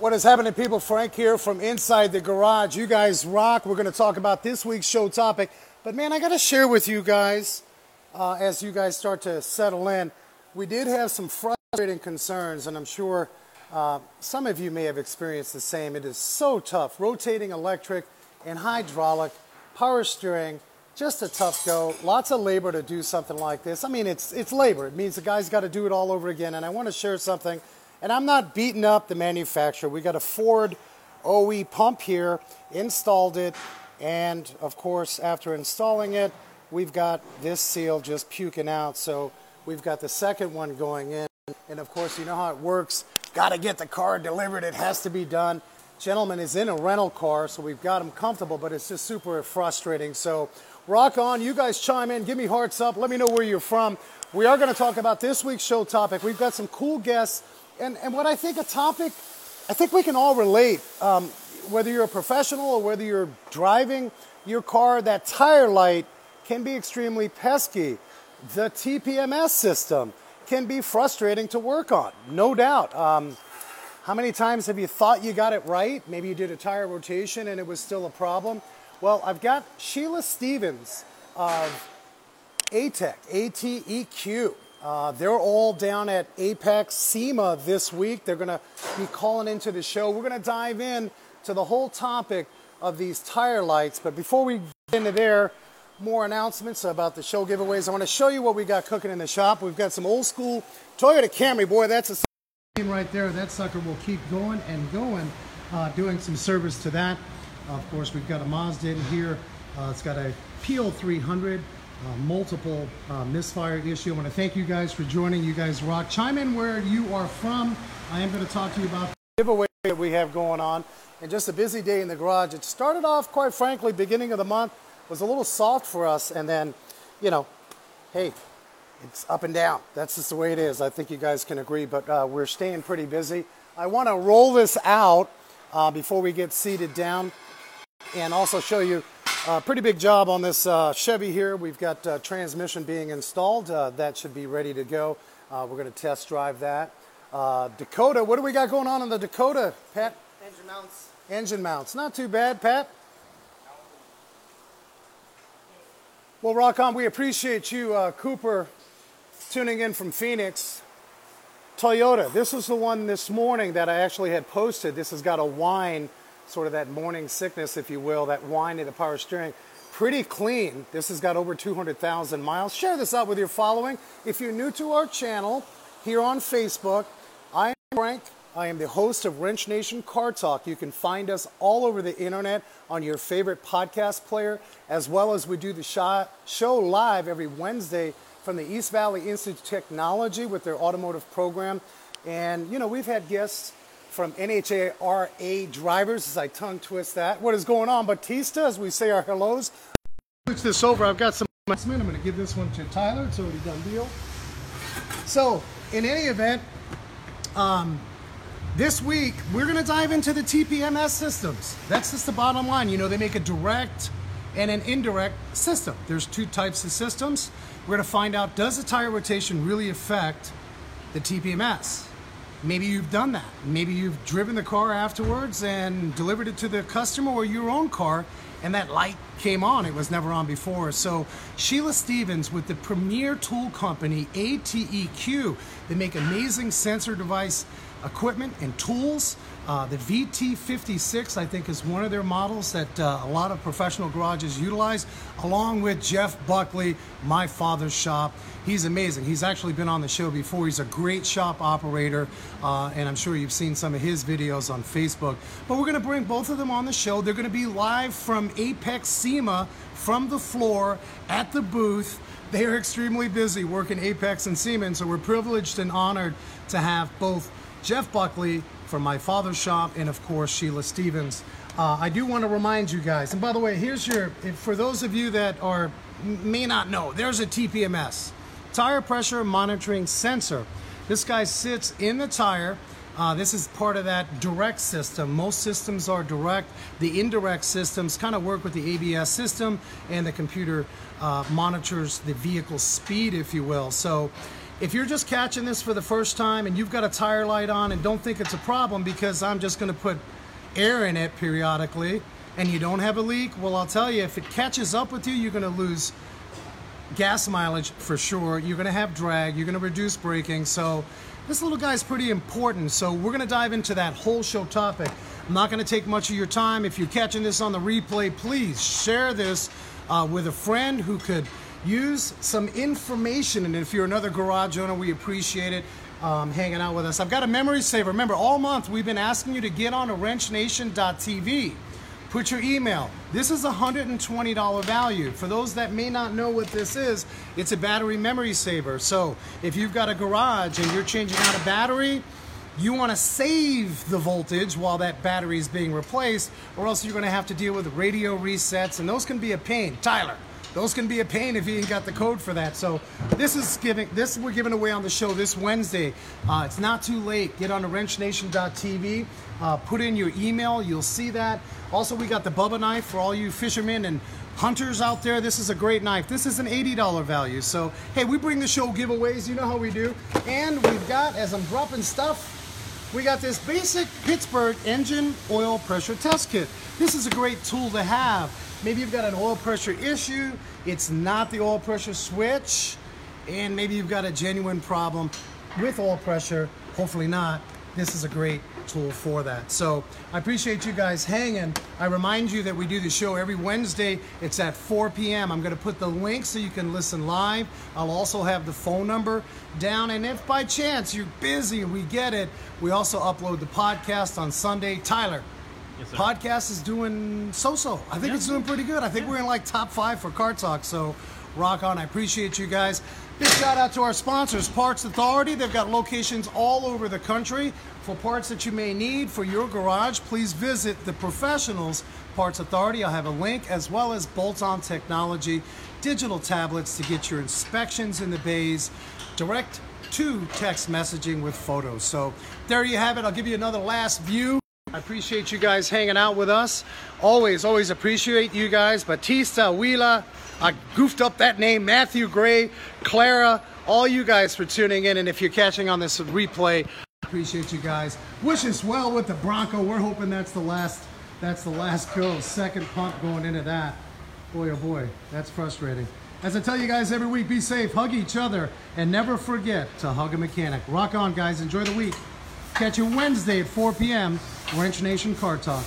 What is happening, people? Frank here from inside the garage. You guys rock. We're going to talk about this week's show topic. But man, I got to share with you guys uh, as you guys start to settle in. We did have some frustrating concerns, and I'm sure uh, some of you may have experienced the same. It is so tough. Rotating electric and hydraulic, power steering, just a tough go. Lots of labor to do something like this. I mean, it's, it's labor. It means the guy's got to do it all over again. And I want to share something and I'm not beating up the manufacturer. We got a Ford OE pump here, installed it, and of course, after installing it, we've got this seal just puking out. So we've got the second one going in. And of course, you know how it works. Got to get the car delivered. It has to be done. Gentleman is in a rental car, so we've got him comfortable, but it's just super frustrating. So rock on. You guys chime in. Give me hearts up. Let me know where you're from. We are going to talk about this week's show topic. We've got some cool guests and, and what I think a topic, I think we can all relate, um, whether you're a professional or whether you're driving your car, that tire light can be extremely pesky. The TPMS system can be frustrating to work on, no doubt. Um, how many times have you thought you got it right? Maybe you did a tire rotation and it was still a problem. Well, I've got Sheila Stevens of ATEQ, ATEQ. Uh, they're all down at AAPEX SEMA this week. They're going to be calling into the show. We're going to dive in to the whole topic of these tire lights. But before we get into there, more announcements about the show giveaways. I want to show you what we got cooking in the shop. We've got some old school Toyota Camry. Boy, that's a right there. That sucker will keep going and going, uh, doing some service to that. Of course, we've got a Mazda in here. Uh, it's got a PL300 uh, multiple uh, misfire issue. I want to thank you guys for joining. You guys rock. Chime in where you are from. I am going to talk to you about the giveaway that we have going on and just a busy day in the garage. It started off, quite frankly, beginning of the month was a little soft for us. And then, you know, hey, it's up and down. That's just the way it is. I think you guys can agree, but uh, we're staying pretty busy. I want to roll this out uh, before we get seated down and also show you uh, pretty big job on this uh, Chevy here. We've got uh, transmission being installed. Uh, that should be ready to go. Uh, we're going to test drive that. Uh, Dakota, what do we got going on in the Dakota, Pat? Engine mounts. Engine mounts. Not too bad, Pat. Well, rock on. We appreciate you, Cooper, tuning in from Phoenix. Toyota, this is the one this morning that I actually had posted. This has got a whine sort of that morning sickness, if you will, that whine in the power steering. Pretty clean. This has got over 200,000 miles. Share this out with your following. If you're new to our channel here on Facebook, I am Frank. I am the host of Wrench Nation Car Talk. You can find us all over the internet on your favorite podcast player, as well as we do the show live every Wednesday from the East Valley Institute of Technology with their automotive program. And, you know, we've had guests from NHRA drivers as I tongue twist that. What is going on, Batista, as we say our hellos? Switch this over. I've got some. I'm going to give this one to Tyler. It's already done deal. So, in any event, um, this week we're going to dive into the TPMS systems. That's just the bottom line. You know, they make a direct and an indirect system. There's two types of systems. We're going to find out does the tire rotation really affect the TPMS? Maybe you've done that. Maybe you've driven the car afterwards and delivered it to the customer or your own car and that light came on. It was never on before. So Sheila Stevens with the premier tool company ATEQ, they make amazing sensor device equipment and tools. Uh, the VT56, I think, is one of their models that uh, a lot of professional garages utilize, along with Jeff Buckley, my father's shop. He's amazing. He's actually been on the show before. He's a great shop operator, uh, and I'm sure you've seen some of his videos on Facebook. But we're going to bring both of them on the show. They're going to be live from AAPEX SEMA from the floor at the booth. They are extremely busy working AAPEX and SEMA, so we're privileged and honored to have both Jeff Buckley from my father's shop, and of course, Sheila Stevens. Uh, I do want to remind you guys, and by the way, here's your, for those of you that are may not know, there's a TPMS, tire pressure monitoring sensor. This guy sits in the tire. Uh, this is part of that direct system. Most systems are direct. The indirect systems kind of work with the ABS system, and the computer uh, monitors the vehicle speed, if you will. So if you're just catching this for the first time and you've got a tire light on and don't think it's a problem because I'm just going to put air in it periodically and you don't have a leak, well, I'll tell you, if it catches up with you, you're going to lose gas mileage for sure. You're going to have drag. You're going to reduce braking. So this little guy's pretty important. So we're going to dive into that whole show topic. I'm not going to take much of your time. If you're catching this on the replay, please share this uh, with a friend who could use some information. And if you're another garage owner, we appreciate it. Um, hanging out with us. I've got a memory saver. Remember, all month we've been asking you to get on to wrenchnation.tv. Put your email. This is a $120 value. For those that may not know what this is, it's a battery memory saver. So if you've got a garage and you're changing out a battery, you want to save the voltage while that battery is being replaced, or else you're going to have to deal with radio resets, and those can be a pain. Tyler, those can be a pain if you ain't got the code for that. So this is giving this we're giving away on the show this Wednesday. Uh, it's not too late. Get on to wrenchnation.tv. Uh, put in your email. You'll see that. Also, we got the Bubba knife for all you fishermen and hunters out there. This is a great knife. This is an $80 value. So hey, we bring the show giveaways. You know how we do. And we've got as I'm dropping stuff we got this basic Pittsburgh engine oil pressure test kit. This is a great tool to have. Maybe you've got an oil pressure issue, it's not the oil pressure switch, and maybe you've got a genuine problem with oil pressure, hopefully not. This is a great tool for that. So I appreciate you guys hanging. I remind you that we do the show every Wednesday. It's at 4 p.m. I'm going to put the link so you can listen live. I'll also have the phone number down. And if by chance you're busy, we get it. We also upload the podcast on Sunday. Tyler, Yes, podcast is doing so-so. I think Yeah. it's doing pretty good. I think we're in like top five for Car Talk. So rock on. I appreciate you guys. Big shout out to our sponsors, Parts Authority. They've got locations all over the country. For parts that you may need for your garage, please visit the professionals Parts Authority. I'll have a link as well as bolt-on technology, digital tablets to get your inspections in the bays, direct to text messaging with photos. So there you have it. I'll give you another last view. I appreciate you guys hanging out with us. Always, always appreciate you guys. Batista, Wheeler, I goofed up that name, Matthew Gray, Clara, all you guys for tuning in. And if you're catching on this replay, appreciate you guys. Wish us well with the Bronco. We're hoping that's the last, that's the last go. Second pump going into that. Boy, oh boy, that's frustrating. As I tell you guys every week, be safe, hug each other, and never forget to hug a mechanic. Rock on, guys. Enjoy the week. Catch you Wednesday at 4 p.m. Wrench Nation Car Talk.